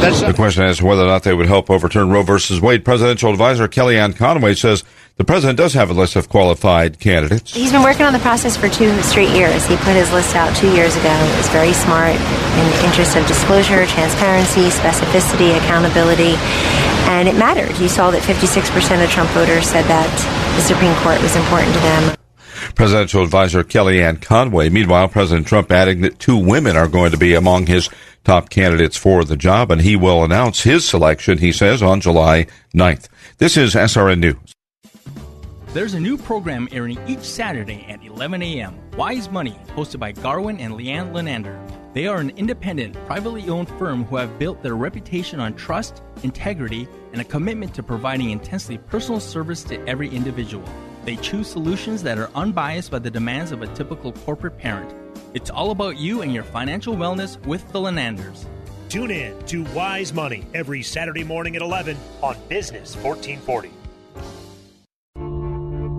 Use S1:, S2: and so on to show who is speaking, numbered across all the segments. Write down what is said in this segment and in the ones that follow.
S1: The question as to whether or not they would help overturn Roe versus Wade. Presidential advisor Kellyanne Conway says the president does have a list of qualified candidates.
S2: He's been working on the process for two straight years. He put his list out two years ago. It was very smart in the interest of disclosure, transparency, specificity, accountability, and it mattered. You saw that 56% of Trump voters said that the Supreme Court was important to them.
S1: Presidential advisor Kellyanne Conway. Meanwhile, President Trump adding that two women are going to be among his top candidates for the job, and he will announce his selection, he says, on July 9th. This is SRN News.
S3: There's a new program airing each Saturday at 11 a.m. Wise Money, hosted by Garwin and Leanne Lenander. They are an independent, privately owned firm who have built their reputation on trust, integrity, and a commitment to providing intensely personal service to every individual. They choose solutions that are unbiased by the demands of a typical corporate parent. It's all about you and your financial wellness with the Lenanders.
S4: Tune in to Wise Money every Saturday morning at 11 on Business 1440.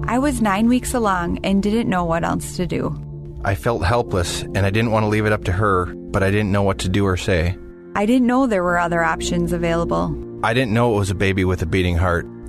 S5: I was nine weeks along and didn't know what else to do.
S6: I felt helpless and I didn't want to leave it up to her, but I didn't know what to do or say.
S5: I didn't know there were other options available.
S6: I didn't know it was a baby with a beating heart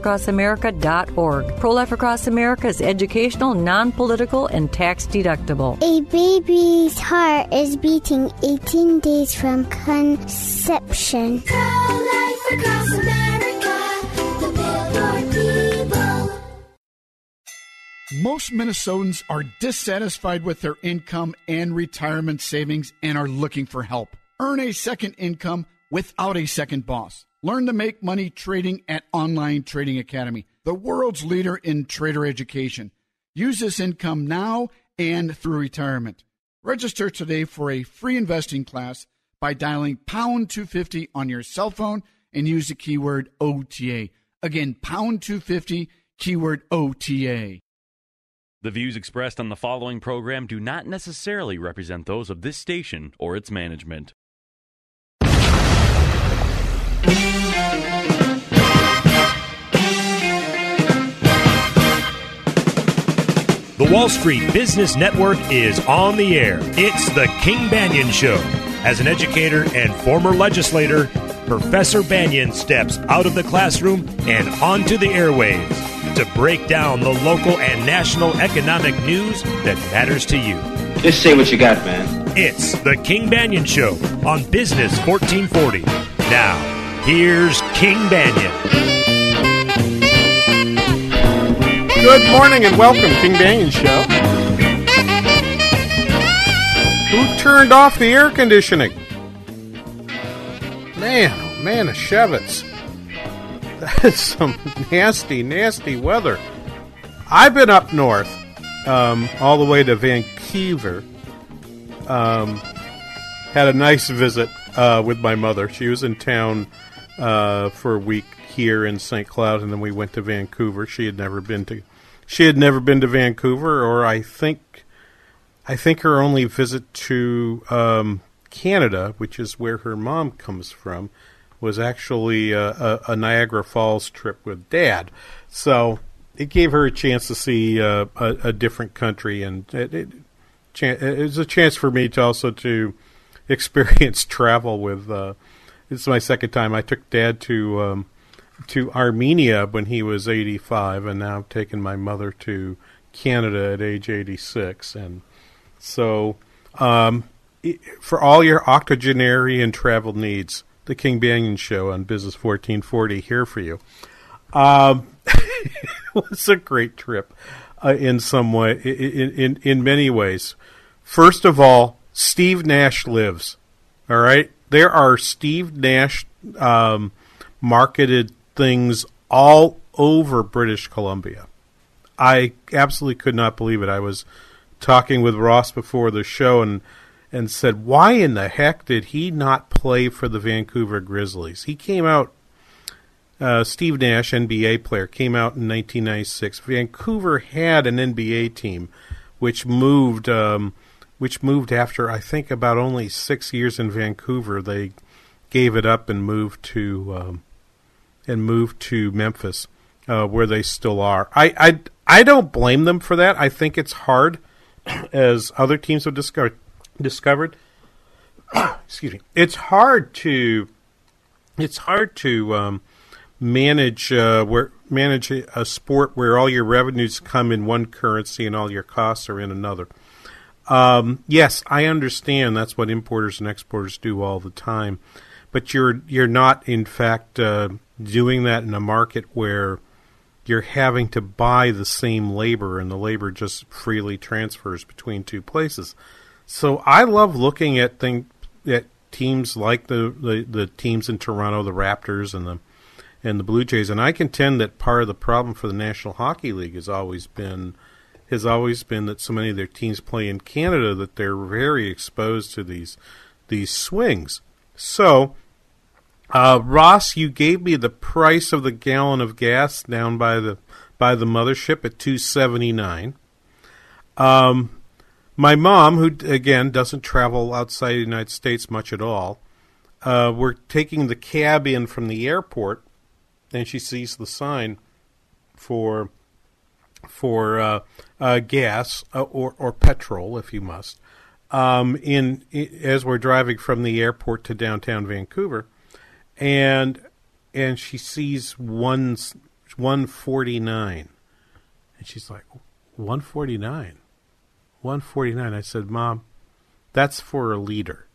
S7: prolifeacrossamerica.org. Pro Life Across America is educational, non political, and tax deductible.
S8: A baby's heart is beating 18 days from conception.
S9: Pro Life Across America, the Billboard people.
S10: Most Minnesotans are dissatisfied with their income and retirement savings and are looking for help. Earn a second income without a second boss. Learn to make money trading at Online Trading Academy, the world's leader in trader education. Use this income now and through retirement. Register today for a free investing class by dialing pound 250 on your cell phone and use the keyword OTA. Again, pound 250, keyword OTA.
S11: The views expressed on the following program do not necessarily represent those of this station or its management.
S4: The Wall Street Business Network is on the air. It's the King Banaian Show. As an educator and former legislator, Professor Banaian steps out of the classroom and onto the airwaves to break down the local and national economic news that matters to you.
S12: Just say what you got, man.
S4: It's the King Banaian Show on Business 1440. Now, here's King Banaian.
S13: Good morning and welcome, King Banaian Show. Who turned off the air conditioning? Man, oh man, a Shevitz. That is some nasty, nasty weather. I've been up north, um, all the way to Vancouver. Um, had a nice visit uh, with my mother. She was in town uh, for a week here in St. Cloud, and then we went to Vancouver. She had never been to she had never been to Vancouver, or I think, I think her only visit to um, Canada, which is where her mom comes from, was actually a, a, a, Niagara Falls trip with Dad. So it gave her a chance to see uh, a, a, different country, and it, it, it, was a chance for me to also to experience travel with. Uh, it's my second time. I took Dad to. Um, to Armenia when he was 85, and now I've taken my mother to Canada at age 86. And so, um, for all your octogenarian travel needs, the King Banaian Show on Business 1440 here for you. Um, it was a great trip uh, in some way, in, in, in many ways. First of all, Steve Nash lives. All right? There are Steve Nash um, marketed things all over British Columbia. I absolutely could not believe it. I was talking with Ross before the show and and said, "Why in the heck did he not play for the Vancouver Grizzlies?" He came out. Uh, Steve Nash, NBA player, came out in 1996. Vancouver had an NBA team, which moved, um, which moved after I think about only six years in Vancouver. They gave it up and moved to um, and moved to Memphis, uh, where they still are. I, I I don't blame them for that. I think it's hard, as other teams have discovered. Discovered, excuse me. It's hard to, it's hard to um, manage uh, where manage a, sport where all your revenues come in one currency and all your costs are in another. Um, yes, I understand that's what importers and exporters do all the time, but you're you're not in fact uh, doing that in a market where you're having to buy the same labor and the labor just freely transfers between two places. So I love looking at thing at teams like the, the, the teams in Toronto, the Raptors and the and the Blue Jays, and I contend that part of the problem for the National Hockey League has always been has always been that so many of their teams play in Canada that they're very exposed to these these swings. So uh, Ross, you gave me the price of the gallon of gas down by the by the mothership at two seventy nine. Um, my mom, who again doesn't travel outside the United States much at all, uh, we're taking the cab in from the airport, and she sees the sign for for uh, uh, gas uh, or or petrol, if you must. Um, in, in as we're driving from the airport to downtown Vancouver and and she sees one one forty nine, and she's like, one forty nine, one forty nine. I said, Mom, that's for a liter,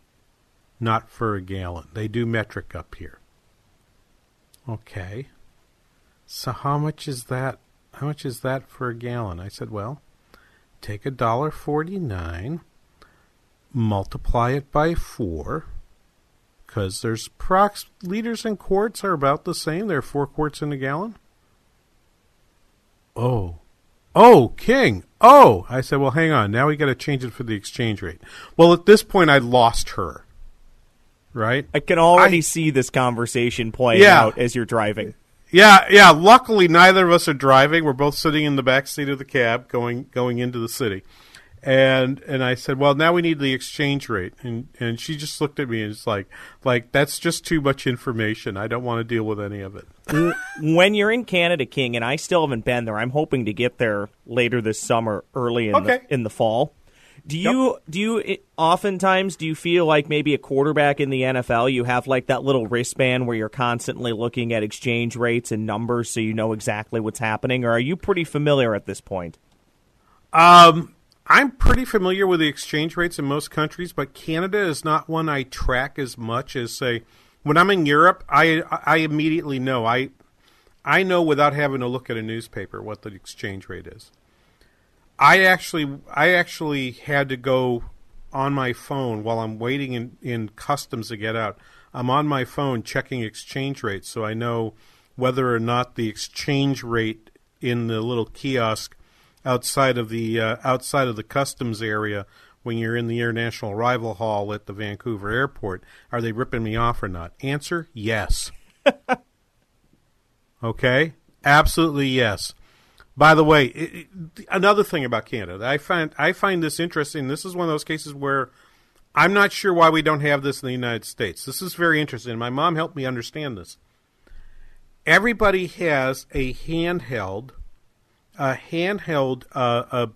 S13: not for a gallon. They do metric up here. Okay. So how much is that? How much is that for a gallon? I said, well, take a dollar forty nine, multiply it by four because there's prox liters and quarts are about the same. There are four quarts in a gallon. Oh, oh, King. Oh, I said, well, hang on. Now we got to change it for the exchange rate. Well, at this point, I lost her. Right.
S14: I can already I, see this conversation playing
S13: yeah.
S14: out as you're driving.
S13: Yeah, yeah. Luckily, neither of us are driving. We're both sitting in the back seat of the cab, going going into the city and and I said, "Well, now we need the exchange rate." And and she just looked at me and it's like, like that's just too much information. I don't want to deal with any of it.
S14: when you're in Canada, King, and I still haven't been there. I'm hoping to get there later this summer, early in
S13: okay.
S14: the in the fall. Do you yep. do you oftentimes do you feel like maybe a quarterback in the NFL you have like that little wristband where you're constantly looking at exchange rates and numbers so you know exactly what's happening, or are you pretty familiar at this point?
S13: Um, I'm pretty familiar with the exchange rates in most countries, but Canada is not one I track as much as say when I'm in Europe. I I immediately know I I know without having to look at a newspaper what the exchange rate is. I actually I actually had to go on my phone while I'm waiting in, in customs to get out. I'm on my phone checking exchange rates so I know whether or not the exchange rate in the little kiosk outside of the uh, outside of the customs area when you're in the international arrival hall at the Vancouver airport. Are they ripping me off or not? Answer: Yes. okay, absolutely yes. By the way, it, it, another thing about Canada, I find I find this interesting. This is one of those cases where I'm not sure why we don't have this in the United States. This is very interesting. My mom helped me understand this. Everybody has a handheld a handheld uh, a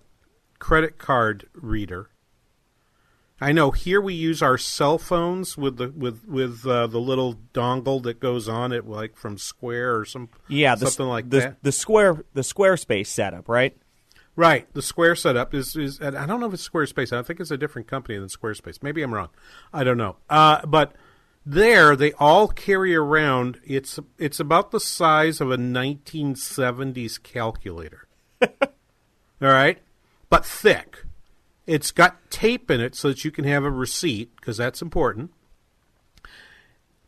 S13: credit card reader. I know here we use our cell phones with the with with uh, the little dongle that goes on it, like from Square or some
S14: yeah
S13: the, something like
S14: the,
S13: that.
S14: The Square the Squarespace setup, right?
S13: Right. The Square setup is is I don't know if it's Squarespace. I think it's a different company than Squarespace. Maybe I'm wrong. I don't know. Uh, but there they all carry around it's it's about the size of a 1970s calculator. All right? But thick. It's got tape in it so that you can have a receipt because that's important.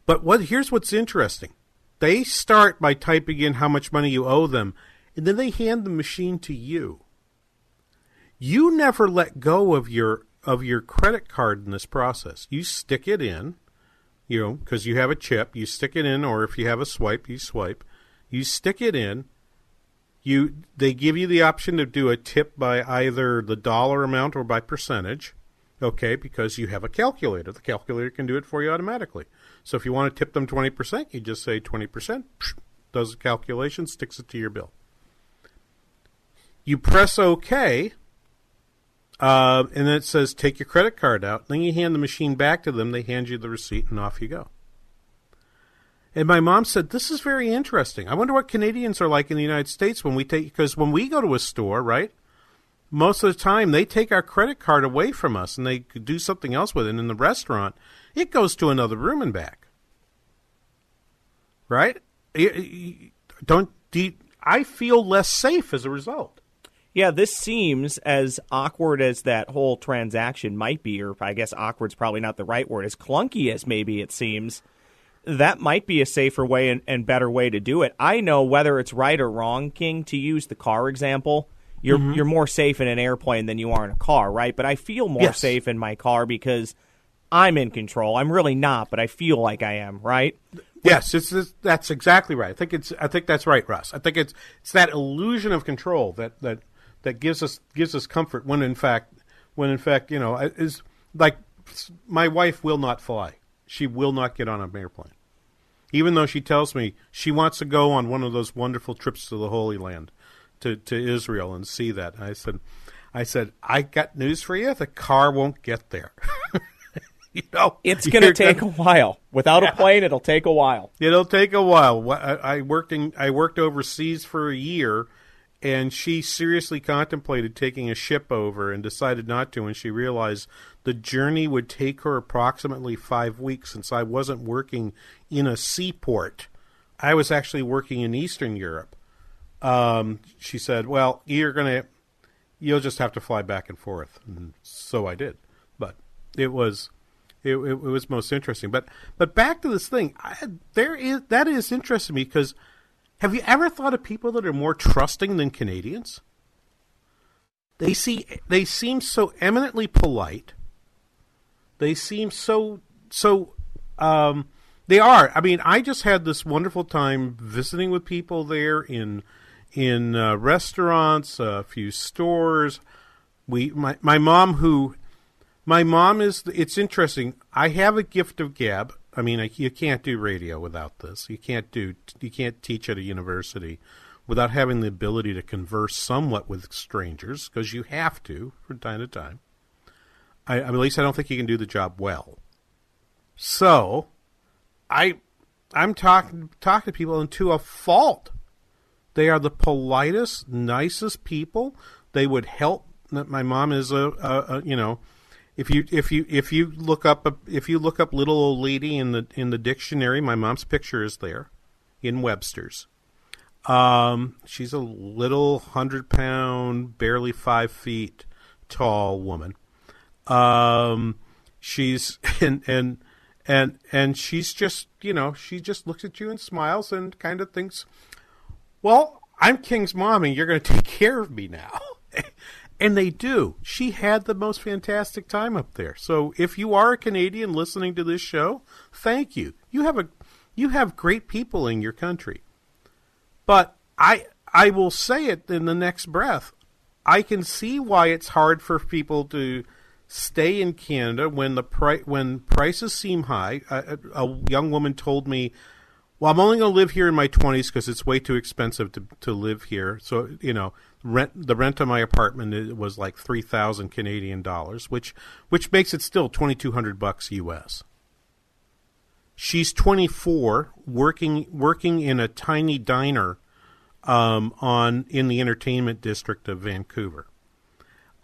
S13: But what here's what's interesting. They start by typing in how much money you owe them, and then they hand the machine to you. You never let go of your of your credit card in this process. You stick it in, you know, because you have a chip. You stick it in, or if you have a swipe, you swipe. You stick it in. You they give you the option to do a tip by either the dollar amount or by percentage. Okay, because you have a calculator. The calculator can do it for you automatically. So if you want to tip them 20%, you just say 20%, does the calculation, sticks it to your bill. You press OK, uh, and then it says take your credit card out. Then you hand the machine back to them. They hand you the receipt, and off you go. And my mom said, "This is very interesting. I wonder what Canadians are like in the United States when we take because when we go to a store, right? Most of the time they take our credit card away from us and they do something else with it. And in the restaurant, it goes to another room and back. Right? Don't do you, I feel less safe as a result.
S14: Yeah, this seems as awkward as that whole transaction might be, or I guess awkward's probably not the right word, as clunky as maybe it seems. That might be a safer way and, and better way to do it. I know whether it's right or wrong, King, to use the car example. You're
S13: Mhm.
S14: you're more safe in an airplane than you are in a car, right? But I feel more
S13: Yes.
S14: safe in my car because I'm in control. I'm really not, but I feel like I am, right?
S13: Yes, it's, it's that's exactly right. I think it's I think that's right, Russ. I think it's it's that illusion of control that that that gives us gives us comfort when in fact when in fact you know is like my wife will not fly. She will not get on an airplane, even though she tells me she wants to go on one of those wonderful trips to the Holy Land, to to Israel and see that. And I said, I said I got news for you. The car won't get there. you know,
S14: It's going to take
S13: gonna-
S14: a while. Without a plane, it'll take a while.
S13: It'll take a while. I, I worked in I worked overseas for a year, and she seriously contemplated taking a ship over and decided not to. And she realized the journey would take her approximately five weeks. Since I wasn't working in a seaport, I was actually working in Eastern Europe. Um, she said, "Well, you're gonna, you'll just have to fly back and forth." And so I did, but it was it, it, it was most interesting. But but back to this thing, I, there is that is interesting me because have you ever thought of people that are more trusting than Canadians? They see they seem so eminently polite. They seem so so. Um, they are. I mean, I just had this wonderful time visiting with people there in in uh, restaurants, a few stores. We my my mom who my mom is. It's interesting. I have a gift of gab. I mean, I, you can't do radio without this. You can't do. You can't teach at a university without having the ability to converse somewhat with strangers because you have to from time to time. I, at least I don't think you can do the job well. So, I I'm talking talking to people and to a fault. They are the politest, nicest people. They would help. My mom is a, a, a you know, if you if you if you look up a, if you look up little old lady in the in the dictionary, my mom's picture is there, in Webster's. Um, she's a little hundred pound, barely five feet tall woman. Um, she's and and and and she's just you know she just looks at you and smiles and kind of thinks, well, I'm King's mom and you're going to take care of me now. and they do. She had the most fantastic time up there. So if you are a Canadian listening to this show, thank you. You have a you have great people in your country. But I I will say it in the next breath. I can see why it's hard for people to stay in Canada when the pri- when prices seem high. A, a young woman told me, "Well, I'm only going to live here in my 20s because it's way too expensive to to live here." So you know, rent the rent of my apartment was like three thousand Canadian dollars, which which makes it still 2,200 bucks US. She's 24, working working in a tiny diner um, on in the entertainment district of Vancouver.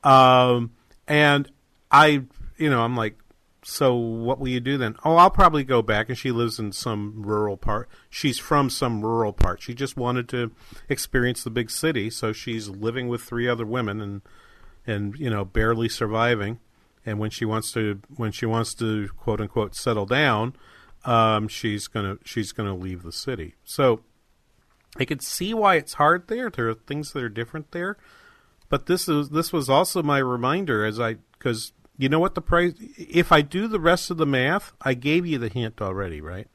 S13: Um, and I, you know, I'm like, so what will you do then? Oh, I'll probably go back. And she lives in some rural part. She's from some rural part. She just wanted to experience the big city, so she's living with three other women and and you know barely surviving. And when she wants to when she wants to quote unquote settle down, um, she's gonna she's gonna leave the city. So I could see why it's hard there. There are things that are different there, but this is this was also my reminder as I because you know what the price? If I do the rest of the math, I gave you the hint already, right?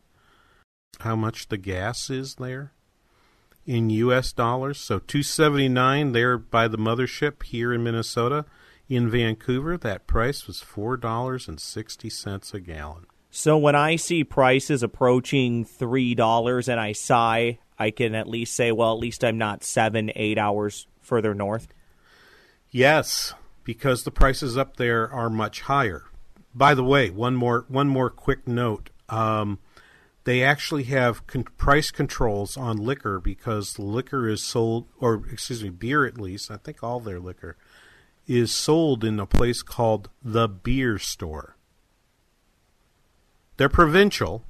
S13: How much the gas is there in U.S. dollars? So two seventy nine there by the mothership here in Minnesota. In Vancouver, that price was four dollars and sixty cents a gallon.
S14: So when I see prices approaching three dollars and I sigh, I can at least say, well, at least I'm not seven, eight hours further north.
S13: Yes, because the prices up there are much higher. By the way, one more one more quick note. Um, they actually have con- price controls on liquor because liquor is sold, or excuse me, beer at least. I think all their liquor is sold in a place called the beer store. They're provincial,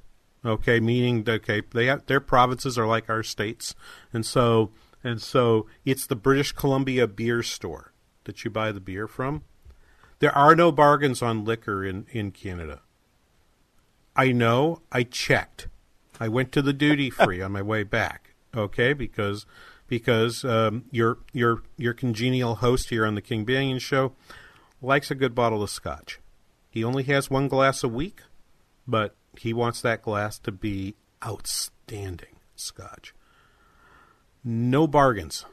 S13: okay, meaning okay, they have, their provinces are like our states, and so and so it's the British Columbia beer store that you buy the beer from. There are no bargains on liquor in, in Canada. I know. I checked. I went to the duty free on my way back. Okay, because because um, your your your congenial host here on the King Banaian Show likes a good bottle of scotch. He only has one glass a week, but he wants that glass to be outstanding scotch. No bargains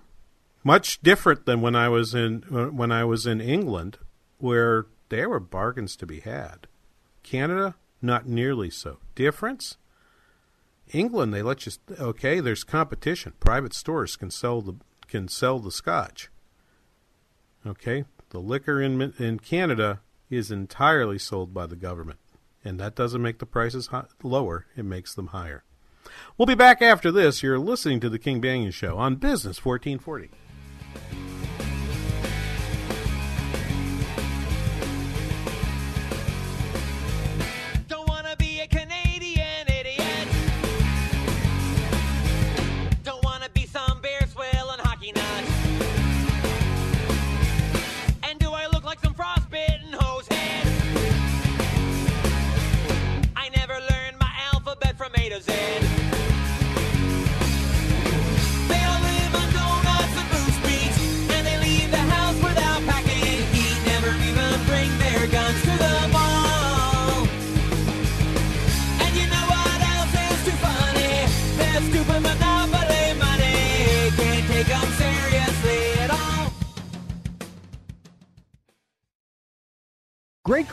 S13: much different than when I was in when I was in England, where there were bargains to be had. Canada, not nearly so. Difference? England, they let you. Okay, there's competition. Private stores can sell the can sell the scotch. Okay, the liquor in in Canada is entirely sold by the government, and that doesn't make the prices high, lower. It makes them higher. We'll be back after this. You're listening to the King Banaian Show on Business 1440.
S9: Thank you.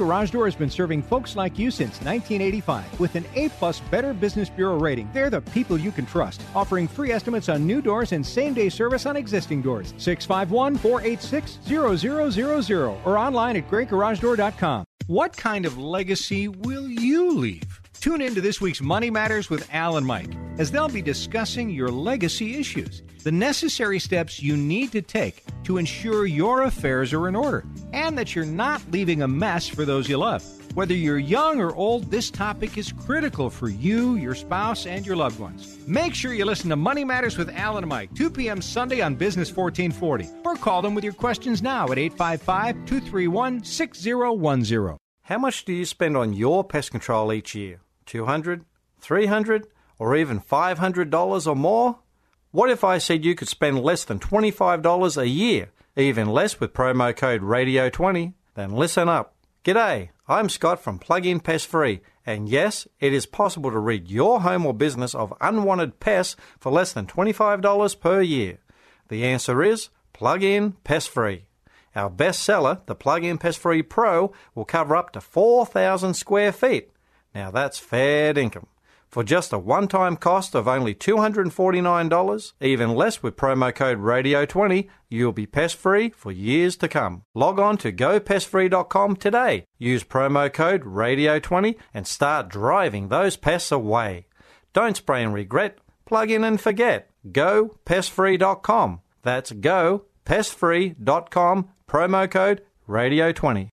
S15: Garage Door has been serving folks like you since 1985 with an A plus Better Business Bureau rating. They're the people you can trust, offering free estimates on new doors and same day service on existing doors. 651 486 0000 or online at greatgaragedoor.com. What kind of legacy will you leave? Tune in to this week's Money Matters with Al and Mike as they'll be discussing your legacy issues, the necessary steps you need to take to ensure your affairs are in order, and that you're not leaving a mess for those you love. Whether you're young or old, this topic is critical for you, your spouse, and your loved ones. Make sure you listen to Money Matters with Al and Mike, 2 p.m. Sunday on Business 1440, or call them with your questions now at 855 231 6010.
S16: How much do you spend on your pest control each year? 200, 300, or even $500 or more? What if I said you could spend less than $25 a year, even less with promo code RADIO20? Then listen up. G'day, I'm Scott from Plug-in Pest Free, and yes, it is possible to rid your home or business of unwanted pests for less than $25 per year. The answer is Plug-in Pest Free. Our best seller, the Plug-in Pest Free Pro, will cover up to 4,000 square feet. Now that's fair income. For just a one-time cost of only $249, even less with promo code RADIO20, you'll be pest-free for years to come. Log on to gopestfree.com today. Use promo code RADIO20 and start driving those pests away. Don't spray and regret. Plug in and forget. GoPestFree.com. That's GoPestFree.com. Promo code Radio20.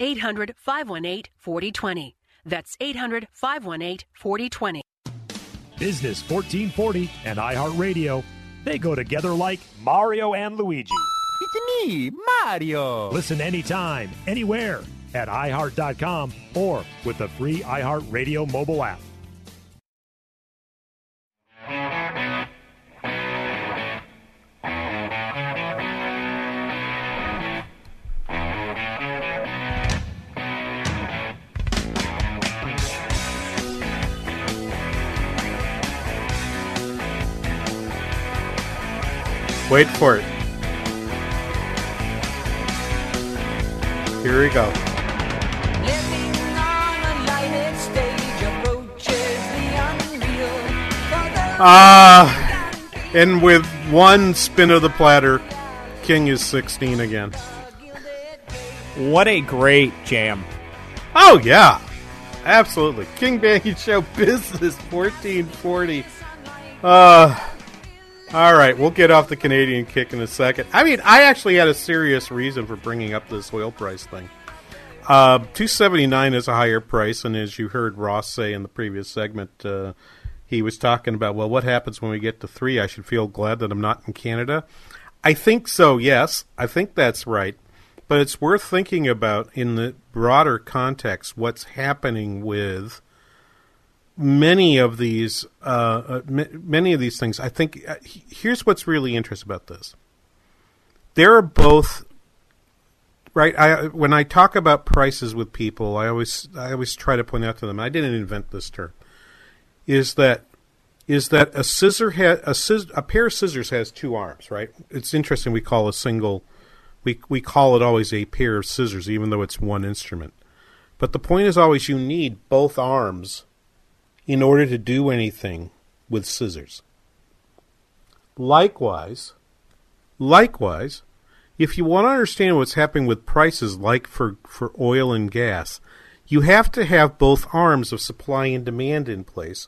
S17: 800 518 4020. That's 800 518 4020.
S4: Business 1440 and iHeartRadio. They go together like Mario and Luigi.
S18: It's me, Mario.
S4: Listen anytime, anywhere at iHeart.com or with the free iHeartRadio mobile app.
S13: Wait for it. Here we go. Ah, and with one spin of the platter, King is 16 again.
S14: What a great jam.
S13: Oh, yeah. Absolutely. King Banky Show Business 1440. Uh, all right, we'll get off the Canadian kick in a second. I mean, I actually had a serious reason for bringing up this oil price thing. Uh, 279 is a higher price, and as you heard Ross say in the previous segment, uh, he was talking about, well, what happens when we get to three? I should feel glad that I'm not in Canada. I think so, yes. I think that's right. But it's worth thinking about in the broader context what's happening with many of these uh, uh, m- many of these things. I think uh, here's what's really interesting about this. There are both right. I when I talk about prices with people, I always I always try to point out to them. I didn't invent this term. Is that is that a scissor ha- a, scis- a pair of scissors has two arms, right? It's interesting. We call a single we we call it always a pair of scissors, even though it's one instrument. But the point is always you need both arms in order to do anything with scissors. Likewise, likewise, if you want to understand what's happening with prices like for, for oil and gas, you have to have both arms of supply and demand in place.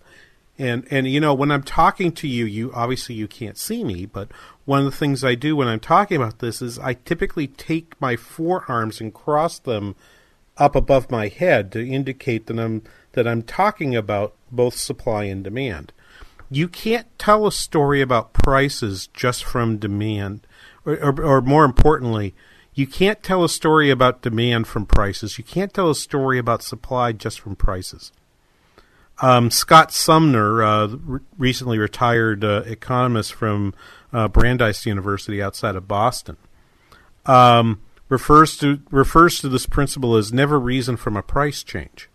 S13: And and you know, when I'm talking to you, you obviously you can't see me, but one of the things I do when I'm talking about this is I typically take my forearms and cross them up above my head to indicate that I'm that I'm talking about both supply and demand. You can't tell a story about prices just from demand, or, or, or more importantly, you can't tell a story about demand from prices. You can't tell a story about supply just from prices. Um, Scott Sumner, uh, re- recently retired uh, economist from uh, Brandeis University outside of Boston, um, refers to refers to this principle as never reason from a price change.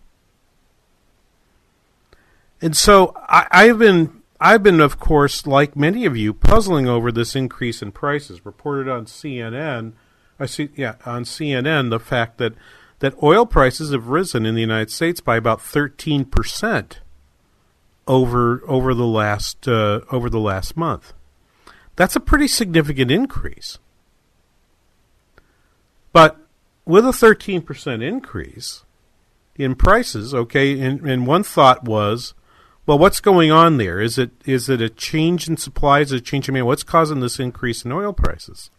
S13: And so I, I've been I've been, of course, like many of you, puzzling over this increase in prices. Reported on CNN, I see, yeah, on CNN, the fact that that oil prices have risen in the United States by about thirteen percent over over the last uh, over the last month. That's a pretty significant increase. But with a thirteen percent increase in prices, okay, and, and one thought was, well, what's going on there? Is it is it a change in supply? Is it a change in demand? What's causing this increase in oil prices?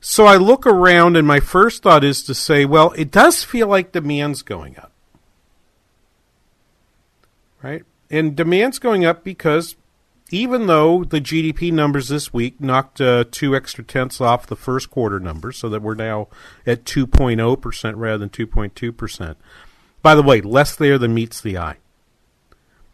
S13: So I look around, and my first thought is to say, well, it does feel like demand's going up, right? And demand's going up because even though the GDP numbers this week knocked uh, two extra tenths off the first quarter numbers, so that we're now at 2.0% rather than 2.2%. By the way, less there than meets the eye.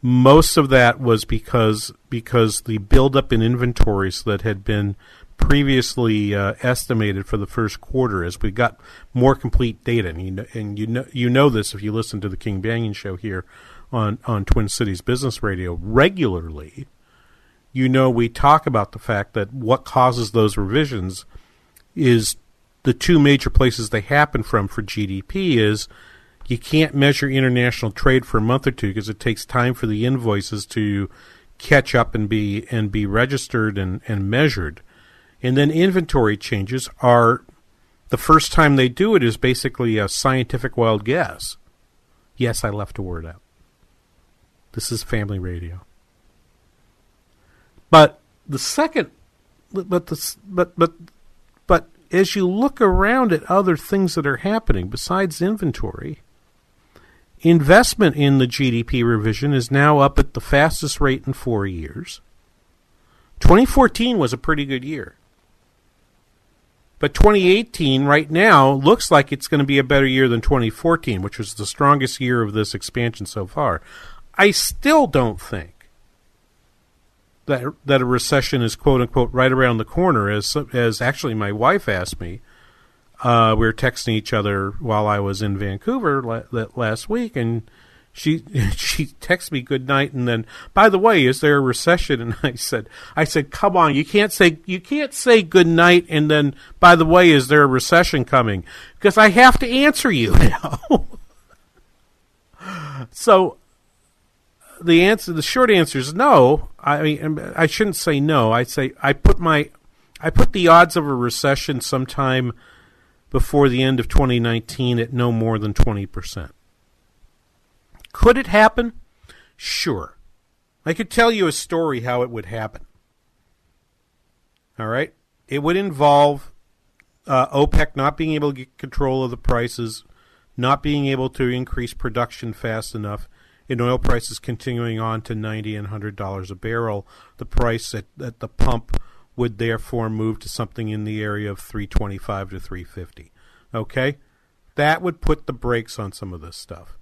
S13: Most of that was because because the buildup in inventories that had been previously uh, estimated for the first quarter as we got more complete data. And you know, and you know you know this if you listen to the King Banaian show here on on Twin Cities Business Radio regularly. You know we talk about the fact that what causes those revisions is the two major places they happen from for GDP is you can't measure international trade for a month or two because it takes time for the invoices to catch up and be and be registered and, and measured. And then inventory changes are the first time they do it is basically a scientific wild guess. Yes, I left a word out. This is family radio. But the second but the but but but as you look around at other things that are happening besides inventory, investment in the GDP revision is now up at the fastest rate in four years. 2014 was a pretty good year. But 2018 right now looks like it's going to be a better year than 2014, which was the strongest year of this expansion so far. I still don't think that that a recession is quote unquote right around the corner as as actually my wife asked me uh, we were texting each other while I was in Vancouver la- last week, and she she texted me good night, and then by the way, is there a recession? And I said, I said, come on, you can't say you can't say good night, and then by the way, is there a recession coming? Because I have to answer you now. so the answer, the short answer is no. I mean, I shouldn't say no. I say I put my I put the odds of a recession sometime before the end of 2019 at no more than 20%. Could it happen? Sure. I could tell you a story how it would happen. All right? It would involve uh, OPEC not being able to get control of the prices, not being able to increase production fast enough, and oil prices continuing on to 90 and $100 a barrel. The price at, at the pump would therefore move to something in the area of 325 to 350. Okay? That would put the brakes on some of this stuff.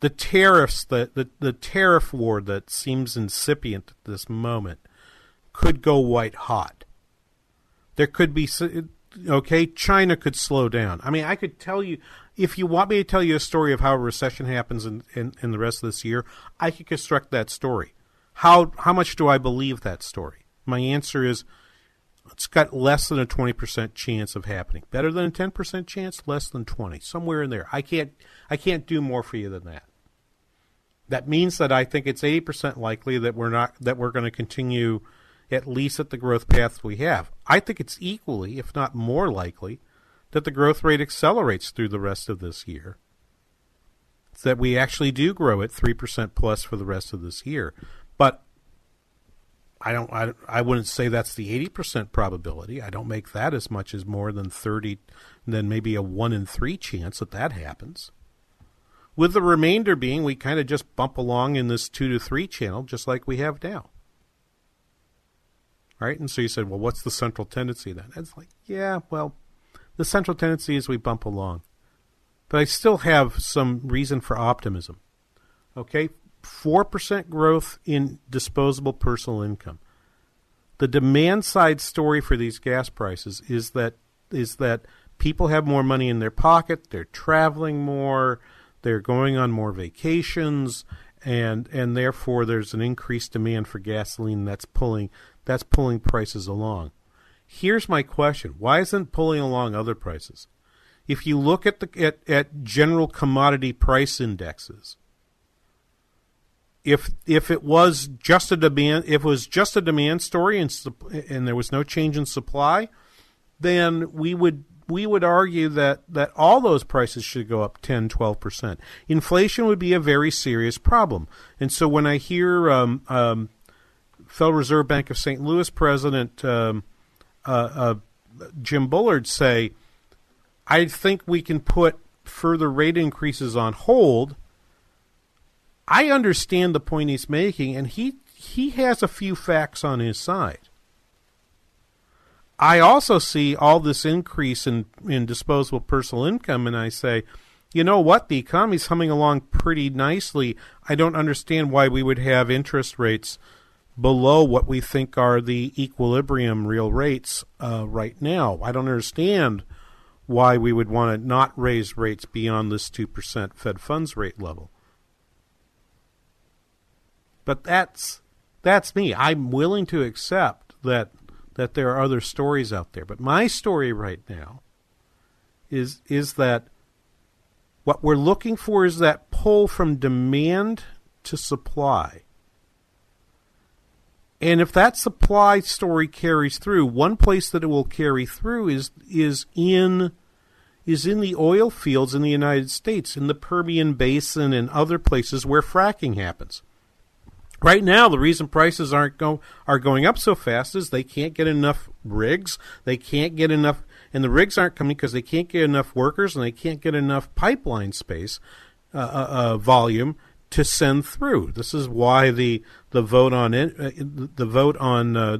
S13: The tariffs, the, the, the tariff war that seems incipient at this moment could go white hot. There could be, okay, China could slow down. I mean, I could tell you, if you want me to tell you a story of how a recession happens in, in, in the rest of this year, I could construct that story. How, how much do I believe that story? My answer is it's got less than a 20% chance of happening. Better than a 10% chance, less than 20. Somewhere in there. I can't I can't do more for you than that. That means that I think it's 80% likely that we're not that we're going to continue at least at the growth path we have. I think it's equally, if not more likely, that the growth rate accelerates through the rest of this year. That we actually do grow at 3% plus for the rest of this year. But I don't. I, I wouldn't say that's the eighty percent probability. I don't make that as much as more than thirty, than maybe a one in three chance that that happens. With the remainder being, we kind of just bump along in this two to three channel, just like we have now. Right, and so you said, well, what's the central tendency then? It's like, yeah, well, the central tendency is we bump along, but I still have some reason for optimism. Okay, 4% growth in disposable personal income. The demand side story for these gas prices is that is that people have more money in their pocket, they're traveling more, they're going on more vacations and and therefore there's an increased demand for gasoline that's pulling that's pulling prices along. Here's my question. Why isn't pulling along other prices? If you look at the at, at general commodity price indexes, if if it was just a demand if it was just a demand story and and there was no change in supply, then we would we would argue that, that all those prices should go up 10, 12%. Inflation would be a very serious problem. And so when I hear um, um, Federal Reserve Bank of St. Louis President um, uh, uh, Jim Bullard say, I think we can put further rate increases on hold I understand the point he's making, and he he has a few facts on his side. I also see all this increase in, in disposable personal income, and I say, you know what? The economy's humming along pretty nicely. I don't understand why we would have interest rates below what we think are the equilibrium real rates uh, right now. I don't understand why we would want to not raise rates beyond this 2% Fed funds rate level. But that's that's me. I'm willing to accept that that there are other stories out there. But my story right now is is that what we're looking for is that pull from demand to supply. And if that supply story carries through, one place that it will carry through is is in is in the oil fields in the United States, in the Permian Basin and other places where fracking happens. Right now, the reason prices aren't go are going up so fast is they can't get enough rigs. They can't get enough, and the rigs aren't coming because they can't get enough workers and they can't get enough pipeline space uh, uh, uh, volume to send through. This is why the the vote on uh, the vote on uh,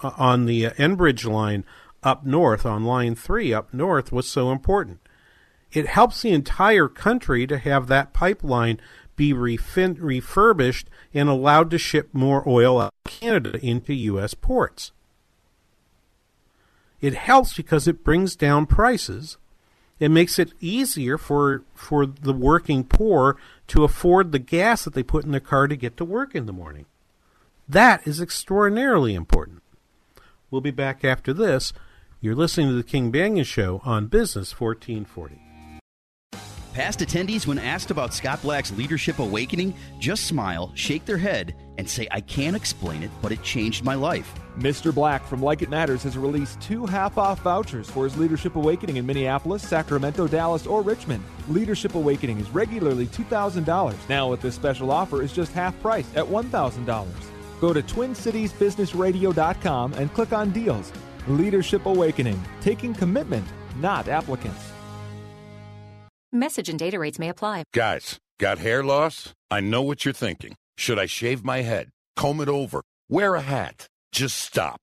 S13: on the Enbridge line up north on line three up north was so important. It helps the entire country to have that pipeline be refin- refurbished and allowed to ship more oil out of Canada into U.S. ports. It helps because it brings down prices. It makes it easier for for the working poor to afford the gas that they put in their car to get to work in the morning. That is extraordinarily important. We'll be back after this. You're listening to the King Banaian Show on Business 1440.
S19: Past attendees, when asked about Scott Black's Leadership Awakening, just smile, shake their head, and say, I can't explain it, but it changed my life.
S20: Mr. Black from Like It Matters has released two half off vouchers for his Leadership Awakening in Minneapolis, Sacramento, Dallas, or Richmond. Leadership Awakening is regularly $2,000. Now, with this special offer, is just half price at $1,000. Go to TwinCitiesBusinessRadio.com and click on Deals. Leadership Awakening, taking commitment, not applicants.
S21: Message and data rates may apply.
S22: Guys, got hair loss? I know what you're thinking. Should I shave my head? Comb it over? Wear a hat? Just stop.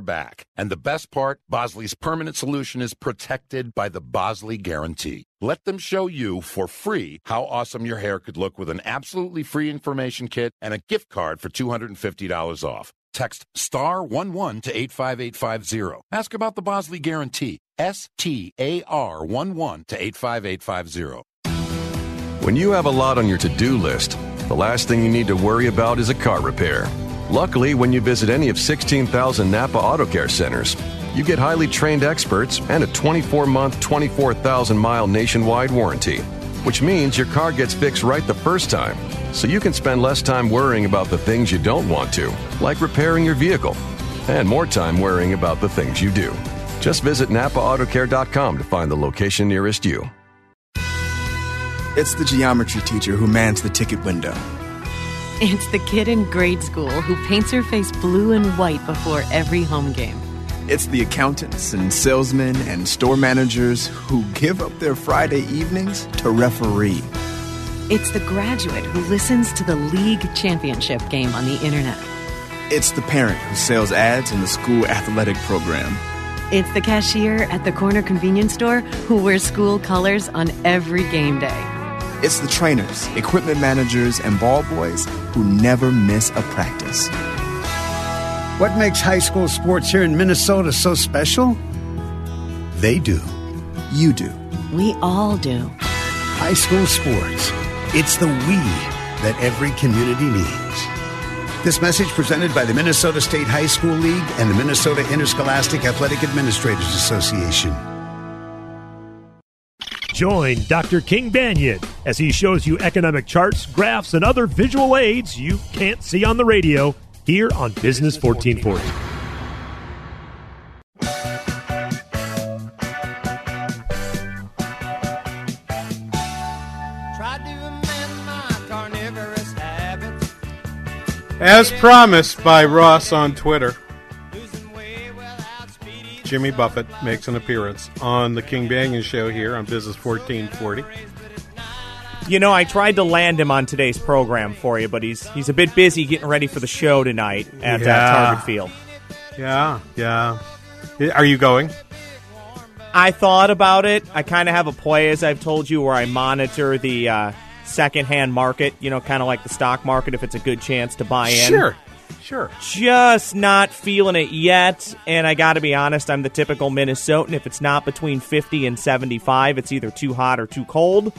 S22: back. And the best part, Bosley's permanent solution is protected by the Bosley Guarantee. Let them show you for free how awesome your hair could look with an absolutely free information kit and a gift card for $250 off. Text star 11 to 85850. Ask about the Bosley Guarantee. S T A R 11 to 85850.
S23: When you have a lot on your to do list, the last thing you need to worry about is a car repair. Luckily, when you visit any of 16,000 Napa Auto Care centers, you get highly trained experts and a 24 month, 24,000 mile nationwide warranty, which means your car gets fixed right the first time, so you can spend less time worrying about the things you don't want to, like repairing your vehicle, and more time worrying about the things you do. Just visit NapaAutoCare.com to find the location nearest you.
S24: It's the geometry teacher who mans the ticket window.
S25: It's the kid in grade school who paints her face blue and white before every home game.
S24: It's the accountants and salesmen and store managers who give up their Friday evenings to referee.
S25: It's the graduate who listens to the league championship game on the internet.
S24: It's the parent who sells ads in the school athletic program.
S25: It's the cashier at the corner convenience store who wears school colors on every game day.
S24: It's the trainers, equipment managers, and ball boys who never miss a practice.
S26: What makes high school sports here in Minnesota so special? They do.
S24: You do.
S25: We all do.
S26: High school sports. It's the we that every community needs. This message presented by the Minnesota State High School League and the Minnesota Interscholastic Athletic Administrators Association.
S4: Join Dr. King Banaian as he shows you economic charts, graphs, and other visual aids you can't see on the radio here on Business 1440.
S13: As promised by Ross on Twitter. Jimmy Buffett makes an appearance on the King Banaian Show here on Business 1440.
S14: You know, I tried to land him on today's program for you, but he's he's a bit busy getting ready for the show tonight at uh, Target Field.
S13: Yeah, yeah. Are you going?
S14: I thought about it. I kind of have a play, as I've told you, where I monitor the uh, secondhand market. You know, kind of like the stock market, if it's a good chance to buy in.
S13: Sure, sure.
S14: Just not feeling it yet. And I got to be honest, I'm the typical Minnesotan. If it's not between 50 and 75, it's either too hot or too cold.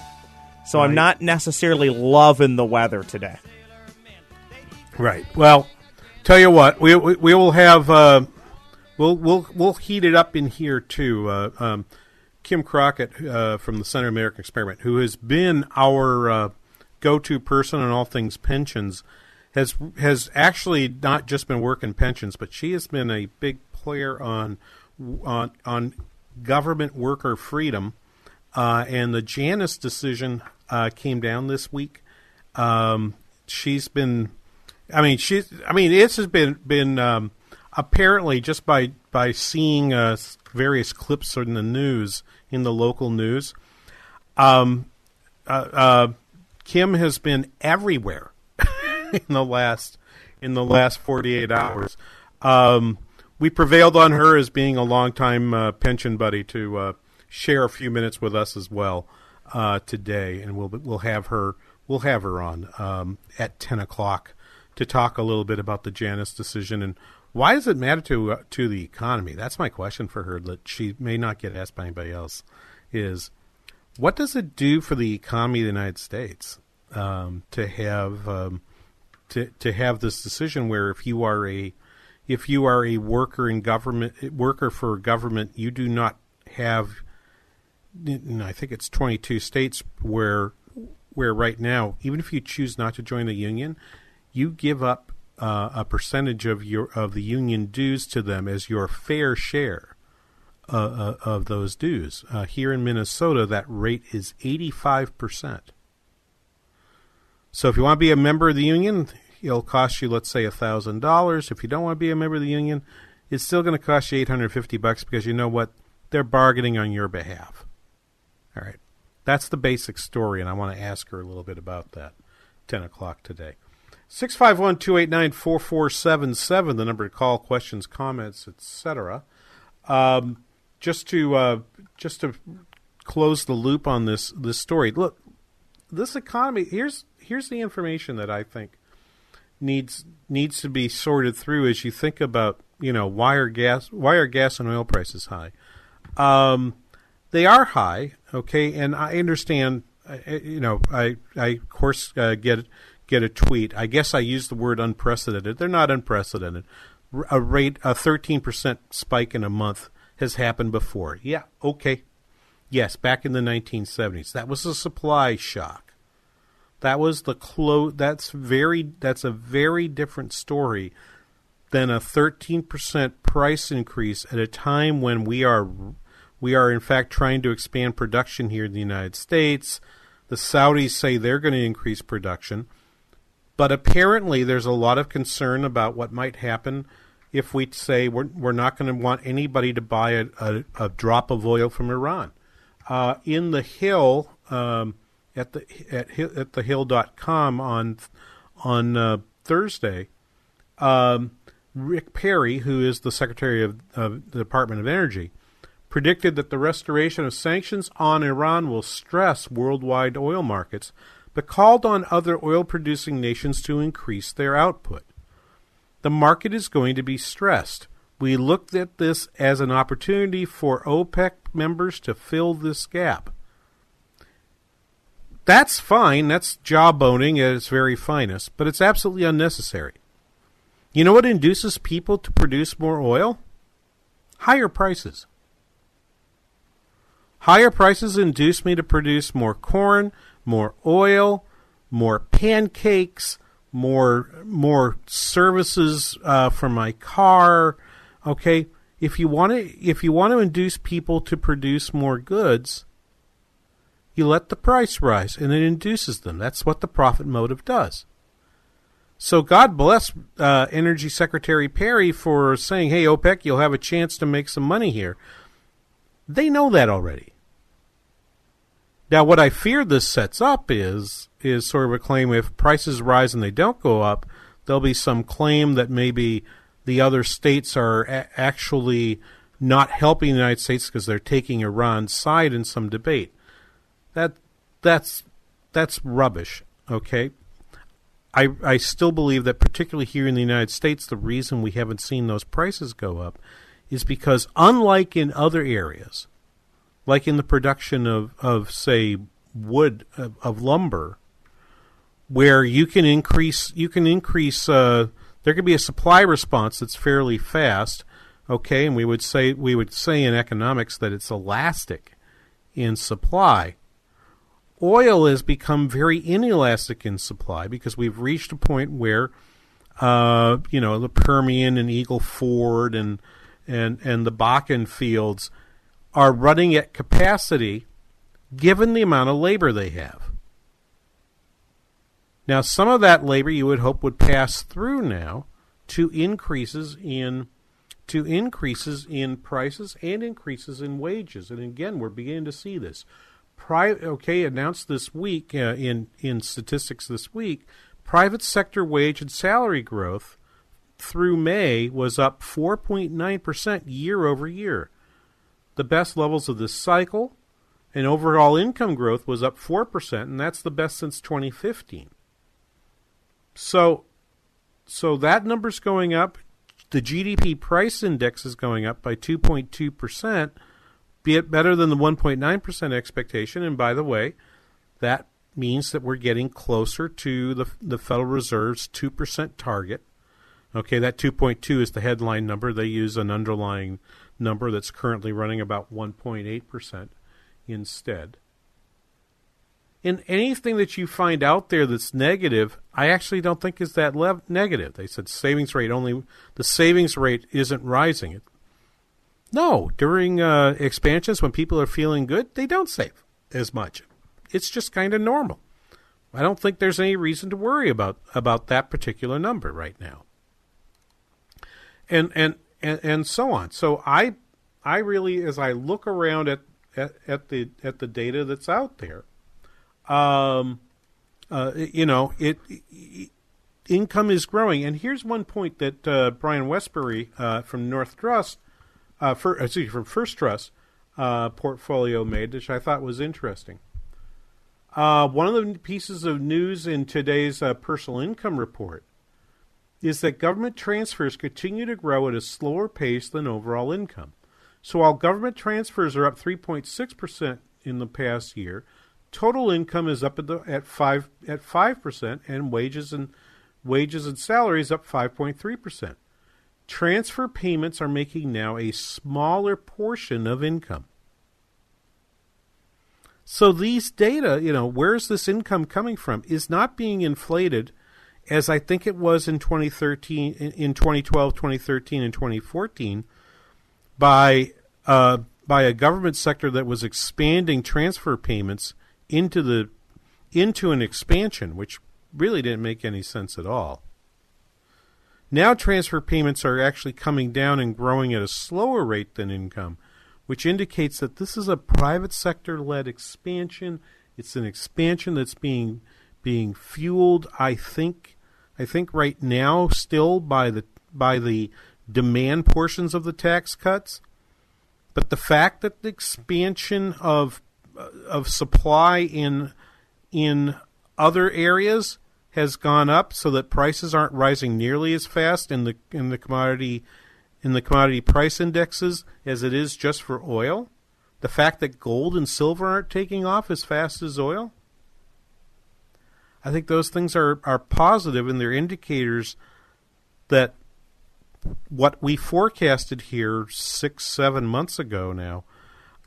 S14: So I'm not necessarily loving the weather today.
S13: Right. Well, tell you what, we we, we will have uh, we'll we'll we'll heat it up in here too. Uh, um, Kim Crockett uh, from the Center American Experiment, who has been our uh, go-to person on all things pensions, has has actually not just been working pensions, but she has been a big player on on on government worker freedom. Uh, and the Janus decision uh, came down this week. Um, she's been, I mean, she's, I mean, this has been been um, apparently just by by seeing uh, various clips in the news in the local news. Um, uh, uh, Kim has been everywhere in the last in the last forty eight hours. Um, we prevailed on her as being a longtime uh, pension buddy to uh, share a few minutes with us as well uh, today, and we'll we'll have her we'll have her on um, at ten o'clock to talk a little bit about the Janus decision and why does it matter to uh, to the economy. That's my question for her that she may not get asked by anybody else. Is what does it do for the economy of the United States um, to have um, to to have this decision where if you are a if you are a worker in government worker for government, you do not have. I think it's 22 states where where right now, even if you choose not to join the union, you give up uh, a percentage of your of the union dues to them as your fair share uh, uh, of those dues. Uh, here in Minnesota, that rate is 85 percent. So if you want to be a member of the union, it'll cost you, let's say, thousand dollars. If you don't want to be a member of the union, it's still going to cost you eight hundred fifty bucks because you know what? They're bargaining on your behalf. All right, that's the basic story, and I want to ask her a little bit about that. Ten o'clock today. 651-289-4477, the number to call, questions, comments, etc. Um, just to uh, just to close the loop on this this story. Look, this economy here's here's the information that I think needs needs to be sorted through as you think about you know why are gas why are gas and oil prices high? Um, they are high, okay, and I understand. You know, I I of course uh, get get a tweet. I guess I use the word unprecedented. They're not unprecedented. A rate a thirteen percent spike in a month has happened before. Yeah, okay. Yes, back in the 1970s. That was a supply shock. That was the clo- that's very that's a very different story than a 13% price increase at a time when we are we are in fact trying to expand production here in the United States. The Saudis say they're going to increase production, but apparently there's a lot of concern about what might happen if we say we're, we're not going to want anybody to buy a, a, a drop of oil from Iran. Uh, in the Hill um, at the at at the Hill.com on on uh, Thursday, um, Rick Perry, who is the Secretary of, of the Department of Energy, predicted that the restoration of sanctions on Iran will stress worldwide oil markets, but called on other oil producing nations to increase their output. The market is going to be stressed. We looked at this as an opportunity for OPEC members to fill this gap. That's fine. That's jawboning at its very finest, but it's absolutely unnecessary. You know what induces people to produce more oil? Higher prices. Higher prices induce me to produce more corn, more oil, more pancakes, more more services uh, for my car. Okay, if you want to if you want to induce people to produce more goods, you let the price rise and it induces them. That's what the profit motive does. So God bless uh, Energy Secretary Perry for saying, "Hey OPEC, you'll have a chance to make some money here." They know that already. Now, what I fear this sets up is is sort of a claim: if prices rise and they don't go up, there'll be some claim that maybe the other states are a- actually not helping the United States because they're taking Iran's side in some debate. That that's that's rubbish. Okay, I I still believe that particularly here in the United States, the reason we haven't seen those prices go up is because unlike in other areas, like in the production of of say wood of, of lumber, where you can increase you can increase uh, there could be a supply response that's fairly fast okay and we would say we would say in economics that it's elastic in supply oil has become very inelastic in supply because we've reached a point where uh, you know the Permian and Eagle Ford and and and the Bakken fields are running at capacity given the amount of labor they have now, some of that labor you would hope would pass through now to increases in to increases in prices and increases in wages. And again, we're beginning to see this. Pri- okay, announced this week uh, in in statistics this week, private sector wage and salary growth through May was up 4.9% year over year. The best levels of this cycle, and overall income growth was up 4%, and that's the best since 2015. So, so that number's going up. The GDP price index is going up by 2.2 percent, be it better than the 1.9 percent expectation. And by the way, that means that we're getting closer to the the Federal Reserve's two percent target. Okay, that 2.2 is the headline number. They use an underlying number that's currently running about 1.8 percent instead in anything that you find out there that's negative, I actually don't think is that lev- negative. They said savings rate only the savings rate isn't rising. No, during uh, expansions when people are feeling good, they don't save as much. It's just kind of normal. I don't think there's any reason to worry about about that particular number right now. And and and, and so on. So I I really as I look around at, at, at the at the data that's out there, um, uh, you know, it, it, income is growing. And here's one point that uh, Brian Wesbury uh, from North Trust, uh, for, excuse me, from First Trust uh, portfolio made, which I thought was interesting. Uh, one of the pieces of news in today's uh, personal income report is that government transfers continue to grow at a slower pace than overall income. So while government transfers are up 3.6% in the past year, total income is up at, the, at five at five percent, and wages and wages and salaries up five point three percent. Transfer payments are making now a smaller portion of income. So these data, you know, where's this income coming from, is not being inflated as I think it was in 2013, in 2012, 2013, and 2014 by uh, by a government sector that was expanding transfer payments into the into an expansion, which really didn't make any sense at all. Now transfer payments are actually coming down and growing at a slower rate than income, which indicates that this is a private sector led expansion. It's an expansion that's being being fueled, I think I think right now still by the by the demand portions of the tax cuts. But the fact that the expansion of of supply in in other areas has gone up so that prices aren't rising nearly as fast in the in the commodity in the commodity price indexes as it is just for oil. The fact that gold and silver aren't taking off as fast as oil. I think those things are, are positive and they're indicators that what we forecasted here six, seven months ago now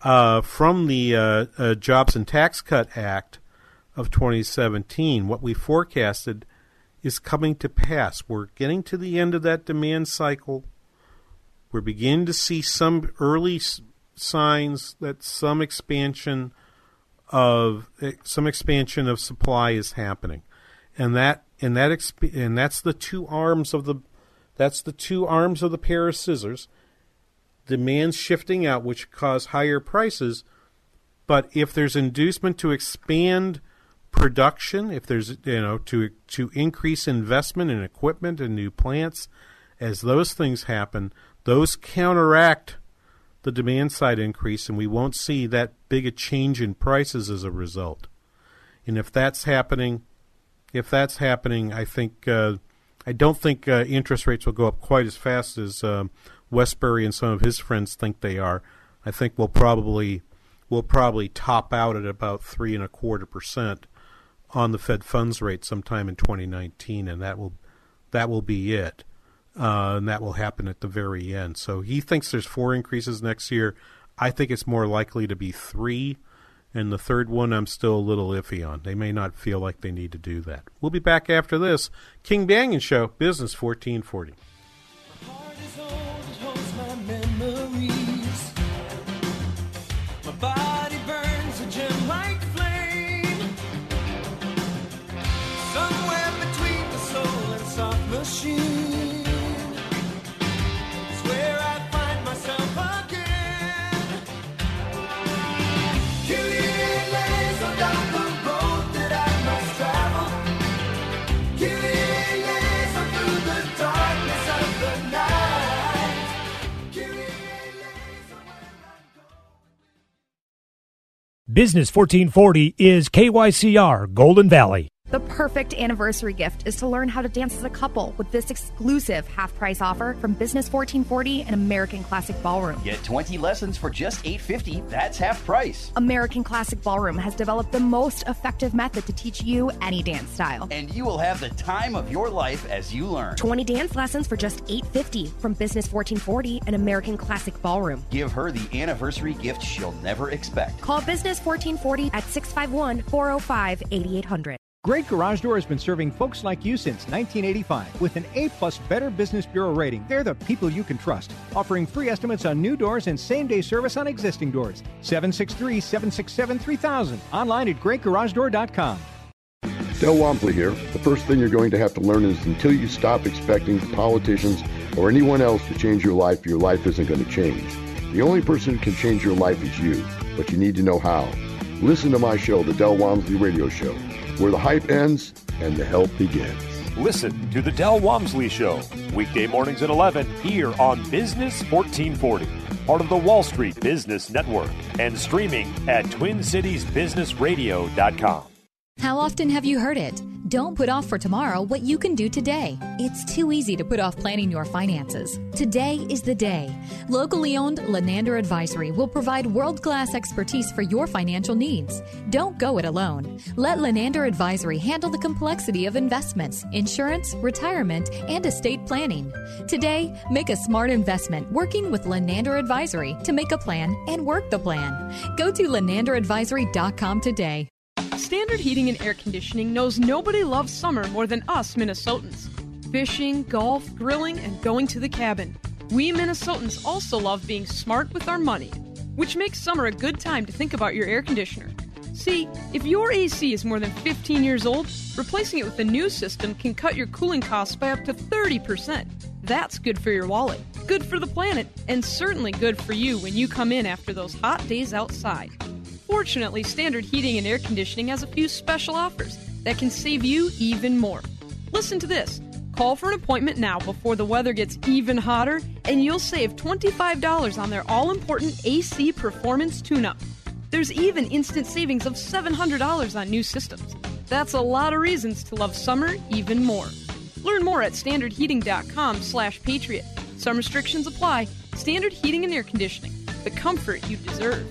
S13: uh, from the uh, uh, Jobs and Tax Cut Act of 2017, what we forecasted is coming to pass. We're getting to the end of that demand cycle. We're beginning to see some early signs that some expansion of eh, some expansion of supply is happening, and that and that exp- and that's the two arms of the that's the two arms of the pair of scissors. Demand shifting out, which cause higher prices. But if there's inducement to expand production, if there's you know to to increase investment in equipment and new plants, as those things happen, those counteract the demand side increase, and we won't see that big a change in prices as a result. And if that's happening, if that's happening, I think uh, I don't think uh, interest rates will go up quite as fast as um, Wesbury and some of his friends think they are. I think we'll probably we'll probably top out at about three and a quarter percent on the Fed funds rate sometime in 2019, and that will that will be it, uh, and that will happen at the very end. So he thinks there's four increases next year. I think it's more likely to be three, and the third one I'm still a little iffy on. They may not feel like they need to do that. We'll be back after this. King Banaian Show, Business 1440.
S4: Business 1440 is KYCR Golden Valley.
S27: The perfect anniversary gift is to learn how to dance as a couple with this exclusive half price offer from Business 1440 and American Classic Ballroom.
S19: Get 20 lessons for just $8.50. That's half price.
S27: American Classic Ballroom has developed the most effective method to teach you any dance style.
S19: And you will have the time of your life as you learn.
S27: 20 dance lessons for just $8.50 from Business 1440 and American Classic Ballroom.
S19: Give her the anniversary gift she'll never expect.
S27: Call Business 1440 at 651 405 8800.
S15: Great Garage Door has been serving folks like you since 1985 with an A plus Better Business Bureau rating. They're the people you can trust, offering free estimates on new doors and same day service on existing doors. 763 767 3000. Online at greatgaragedoor.com.
S28: Del Walmsley here. The first thing you're going to have to learn is until you stop expecting politicians or anyone else to change your life, your life isn't going to change. The only person who can change your life is you, but you need to know how. Listen to my show, The Del Walmsley Radio Show, where the hype ends and the help begins.
S4: Listen to The Del Walmsley Show, weekday mornings at 11 here on Business 1440, part of the Wall Street Business Network, and streaming at TwinCitiesBusinessRadio.com.
S29: How often have you heard it? Don't put off for tomorrow what you can do today. It's too easy to put off planning your finances. Today is the day. Locally owned Lenander Advisory will provide world class expertise for your financial needs. Don't go it alone. Let Lenander Advisory handle the complexity of investments, insurance, retirement, and estate planning. Today, make a smart investment working with Lenander Advisory to make a plan and work the plan. Go to lenanderadvisory.com today.
S30: Standard Heating and Air Conditioning knows nobody loves summer more than us Minnesotans. Fishing, golf, grilling, and going to the cabin. We Minnesotans also love being smart with our money, which makes summer a good time to think about your air conditioner. See, if your AC is more than 15 years old, replacing it with a new system can cut your cooling costs by up to 30%. That's good for your wallet, good for the planet, and certainly good for you when you come in after those hot days outside. Fortunately, Standard Heating and Air Conditioning has a few special offers that can save you even more. Listen to this. Call for an appointment now before the weather gets even hotter, and you'll save $25 on their all important AC Performance Tune Up. There's even instant savings of $700 on new systems. That's a lot of reasons to love summer even more. Learn more at standardheating.com slash patriot. Some restrictions apply. Standard Heating and Air Conditioning. The comfort you deserve.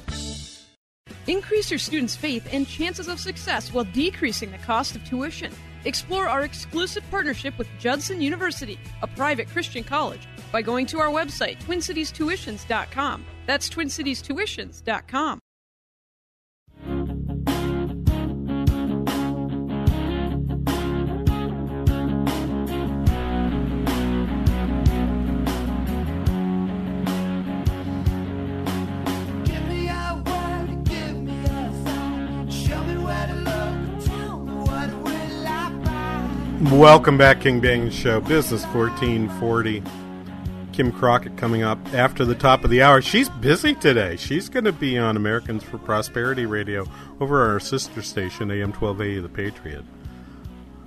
S30: Increase your students' faith and chances of success while decreasing the cost of tuition. Explore our exclusive partnership with Judson University, a private Christian college, by going to our website, twincitiestuitions.com. That's twincitiestuitions.com.
S13: Welcome back, King Banaian Show, Business 1440. Kim Crockett coming up after the top of the hour. She's busy today. She's going to be on Americans for Prosperity Radio over our sister station, AM 1280 The Patriot.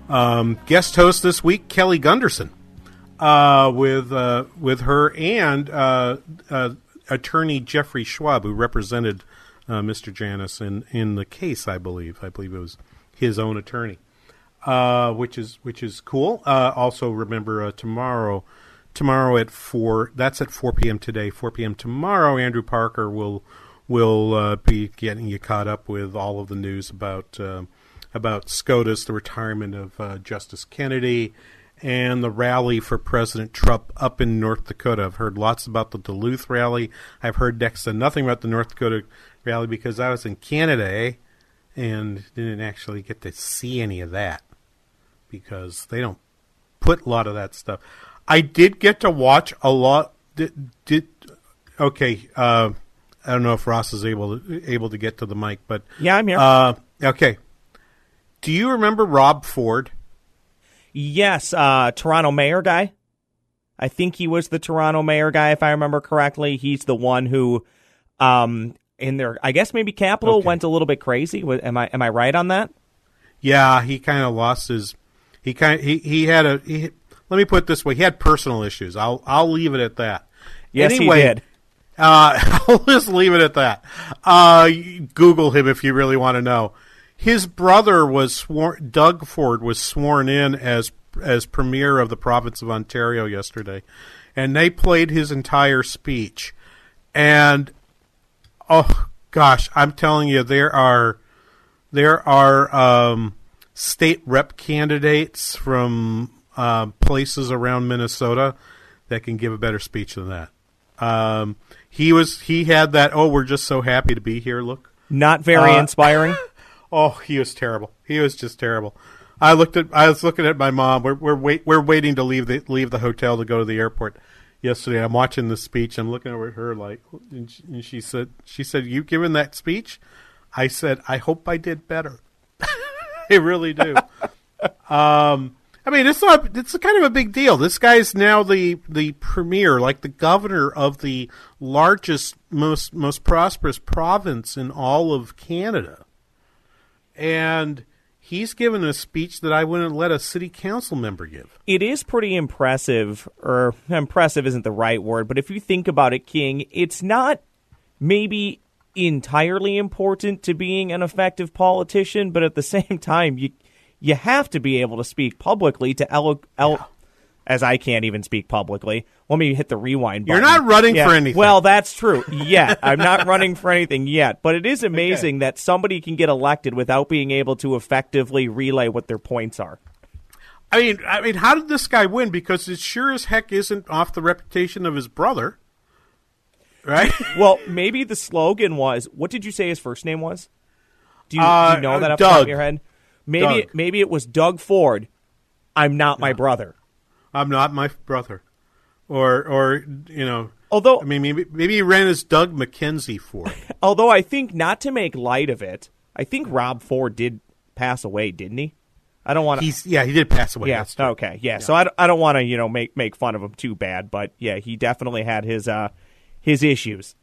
S13: Um, guest host this week, Kelly Gunderson, uh, with uh, with her and uh, uh, attorney Jeffrey Schwab, who represented uh, Mr. Janus in, in the case, I believe. I believe it was his own attorney uh, which is which is cool. Uh, also, remember uh, tomorrow, tomorrow at four. That's at four p.m. today. Four p.m. tomorrow. Andrew Parker will will uh, be getting you caught up with all of the news about uh, about SCOTUS, the retirement of Justice Kennedy, and the rally for President Trump up in North Dakota. I've heard lots about the Duluth rally. I've heard next to nothing about the North Dakota rally because I was in Canada. Eh? And didn't actually get to see any of that because they don't put a lot of that stuff. I did get to watch a lot. Did, did okay? Uh, I don't know if Ross is able to, able to get to the mic, but
S14: Yeah, I'm here.
S13: Uh, okay. Do you remember Rob Ford?
S14: Yes, uh, Toronto mayor guy. I think he was the Toronto mayor guy, if I remember correctly. He's the one who, um, in their, I guess maybe Capital
S13: Okay.
S14: went a little bit crazy. Am I am I right on that?
S13: Yeah, he kind of lost his. He kind he he had a. He, let me put it this way: he had personal issues. I'll I'll leave it at that.
S14: Yes, he did.
S13: Uh, I'll just leave it at that. Uh, Google him if you really want to know. His brother was sworn. Doug Ford was sworn in as as premier of the province of Ontario yesterday, and they played his entire speech. And oh gosh, I'm telling you, there are there are um, state rep candidates from uh, places around Minnesota that can give a better speech than that. Um, he was he had that. Oh, we're just so happy to be here. Look,
S14: Not very
S13: Uh,
S14: inspiring.
S13: Oh, he was terrible. He was just terrible. I looked at. I was looking at my mom. We're we're wait, we're waiting to leave the leave the hotel to go to the airport. Yesterday, I'm watching the speech. I'm looking over at her like, and she, and she said, "She said you given that speech?" I said, "I hope I did better." I really do. um, I mean, it's not. It's kind of a big deal. This guy's now the the premier, like the governor of the largest, most most prosperous province in all of Canada, and he's given a speech that I wouldn't let a city council member give.
S14: it is pretty impressive, or impressive isn't the right word, but if you think about it, King, it's not maybe entirely important to being an effective politician, but at the same time, you you have to be able to speak publicly to elo- el- as I can't even speak publicly. Let me hit the rewind button.
S13: You're not running
S14: Yeah.
S13: for anything.
S14: Well, that's true. Yet. I'm not running for anything yet. But it is amazing that somebody can get elected without being able to effectively relay what their points are.
S13: I mean, I mean, how did this guy win? Because it sure as heck isn't off the reputation of his brother, right?
S14: well, maybe the slogan was. What did you say his first name was? Do you, do
S13: Uh,
S14: you know that
S13: uh,
S14: off the top of your head? Maybe
S13: Doug.
S14: maybe it was Doug Ford. I'm not my brother.
S13: I'm not my brother, or or you know.
S14: Although
S13: I mean, maybe maybe he ran as Doug McKenzie for it.
S14: Although I think not to make light of it, I think Rob Ford did pass away, didn't he? I don't want to.
S13: He's yeah, he did pass away.
S14: Yeah. Okay. Yeah. So I, I don't want to you know make make fun of him too bad, but yeah, he definitely had his uh his issues.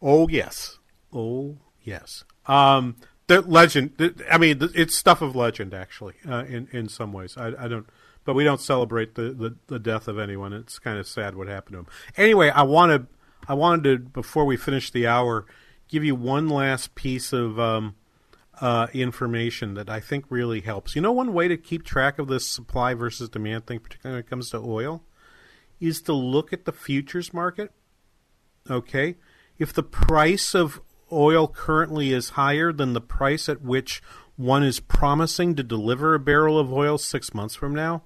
S13: Oh yes. Oh yes. Um, the legend. the- I mean, the, it's stuff of legend, actually. Uh, in in some ways, I, I don't. But we don't celebrate the, the, the death of anyone. It's kind of sad what happened to him. Anyway, I wanted I wanted to before we finish the hour give you one last piece of um, uh, information that I think really helps. You know, one way to keep track of this supply versus demand thing, particularly when it comes to oil, is to look at the futures market. Okay, if the price of oil currently is higher than the price at which one is promising to deliver a barrel of oil six months from now,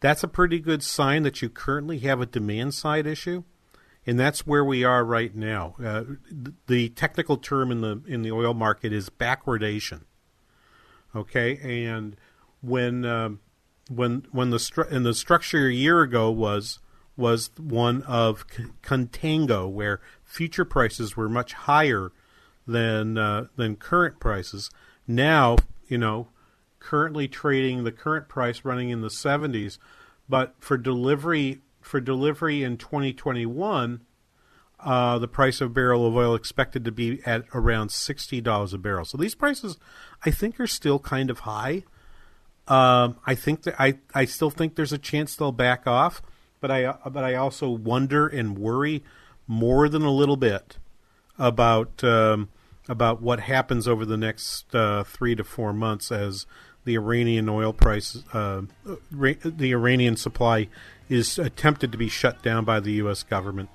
S13: that's a pretty good sign that you currently have a demand side issue, and that's where we are right now. Uh, th- the technical term in the in the oil market is backwardation. Okay, and when um, when when the stru- and the structure a year ago was was one of contango, where future prices were much higher than uh, than current prices. Now, you know, currently trading the current price running in the 70s, but for delivery for delivery in 2021, uh, the price of barrel of oil expected to be at around sixty dollars a barrel. So these prices, I think, are still kind of high. Um, I think that I, I still think there's a chance they'll back off, but I but I also wonder and worry more than a little bit about um, about what happens over the next uh, three to four months as the Iranian oil price, uh, the Iranian supply is attempted to be shut down by the U.S. government.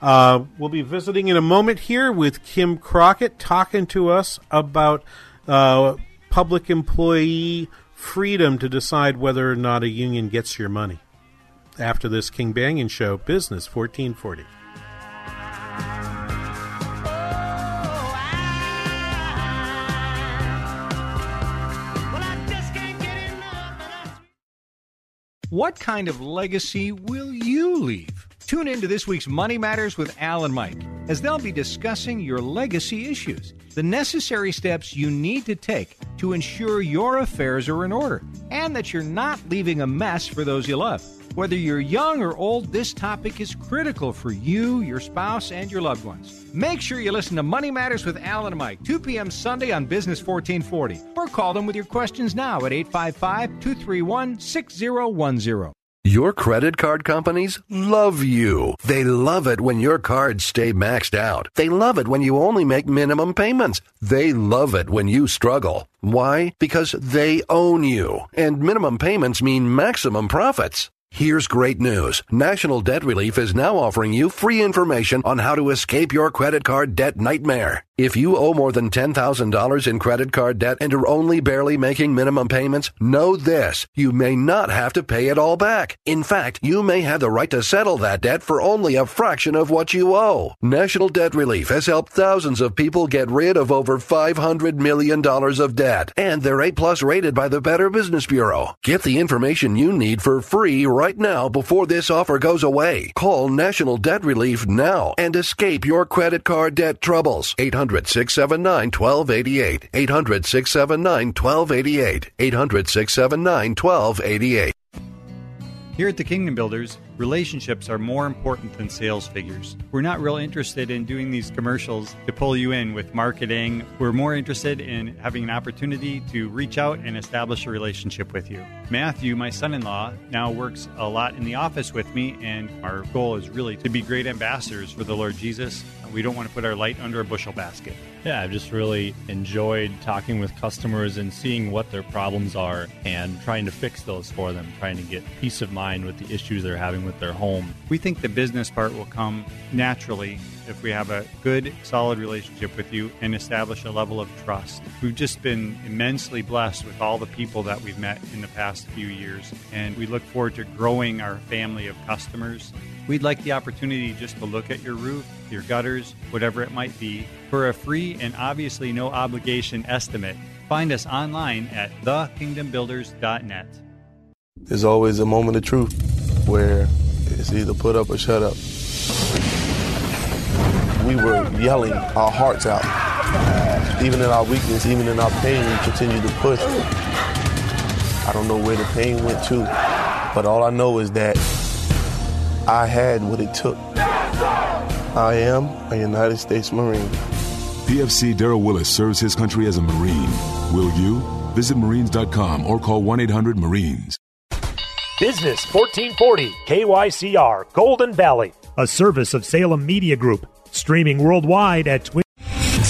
S13: Uh, we'll be visiting in a moment here with Kim Crockett talking to us about uh, public employee freedom to decide whether or not a union gets your money. After this King Banaian Show, Business 1440.
S15: What kind of legacy will you leave? Tune in to this week's Money Matters with Al and Mike as they'll be discussing your legacy issues, the necessary steps you need to take to ensure your affairs are in order, and that you're not leaving a mess for those you love. Whether you're young or old, this topic is critical for you, your spouse, and your loved ones. Make sure you listen to Money Matters with Alan and Mike, 2 p.m. Sunday on Business 1440, or call them with your questions now at 855 231 6010.
S23: Your credit card companies love you. They love it when your cards stay maxed out. They love it when you only make minimum payments. They love it when you struggle. Why? Because they own you. And minimum payments mean maximum profits. Here's great news. National Debt Relief is now offering you free information on how to escape your credit card debt nightmare. If you owe more than $10,000 in credit card debt and are only barely making minimum payments, know this. You may not have to pay it all back. In fact, you may have the right to settle that debt for only a fraction of what you owe. National Debt Relief has helped thousands of people get rid of over $500 million of debt, and they're A plus rated by the Better Business Bureau. Get the information you need for free right now before this offer goes away. Call National Debt Relief now and escape your credit card debt troubles. 800 679 1288. 800 679 1288. 800 679 1288.
S31: Here at the Kingdom Builders, relationships are more important than sales figures. We're not real interested in doing these commercials to pull you in with marketing. We're more interested in having an opportunity to reach out and establish a relationship with you. Matthew, my son in law, now works a lot in the office with me, and our goal is really to be great ambassadors for the Lord Jesus. We don't want to put our light under a bushel basket.
S32: Yeah, I've just really enjoyed talking with customers and seeing what their problems are and trying to fix those for them, trying to get peace of mind with the issues they're having with their home.
S31: We think the business part will come naturally if we have a good, solid relationship with you and establish a level of trust. We've just been immensely blessed with all the people that we've met in the past few years, and we look forward to growing our family of customers. We'd like the opportunity just to look at your roof, your gutters, whatever it might be, for a free and obviously no obligation estimate. Find us online at thekingdombuilders.net.
S33: There's always a moment of truth where it's either put up or shut up. We were yelling our hearts out. Even in our weakness, even in our pain, we continued to push. I don't know where the pain went to, but all I know is that I had what it took. I am a United States Marine.
S34: PFC Daryl Willis serves his country as a Marine. Will you? Visit Marines.com or call 1 800 Marines.
S4: Business 1440, KYCR, Golden Valley, a service of Salem Media Group, streaming worldwide at Twitch.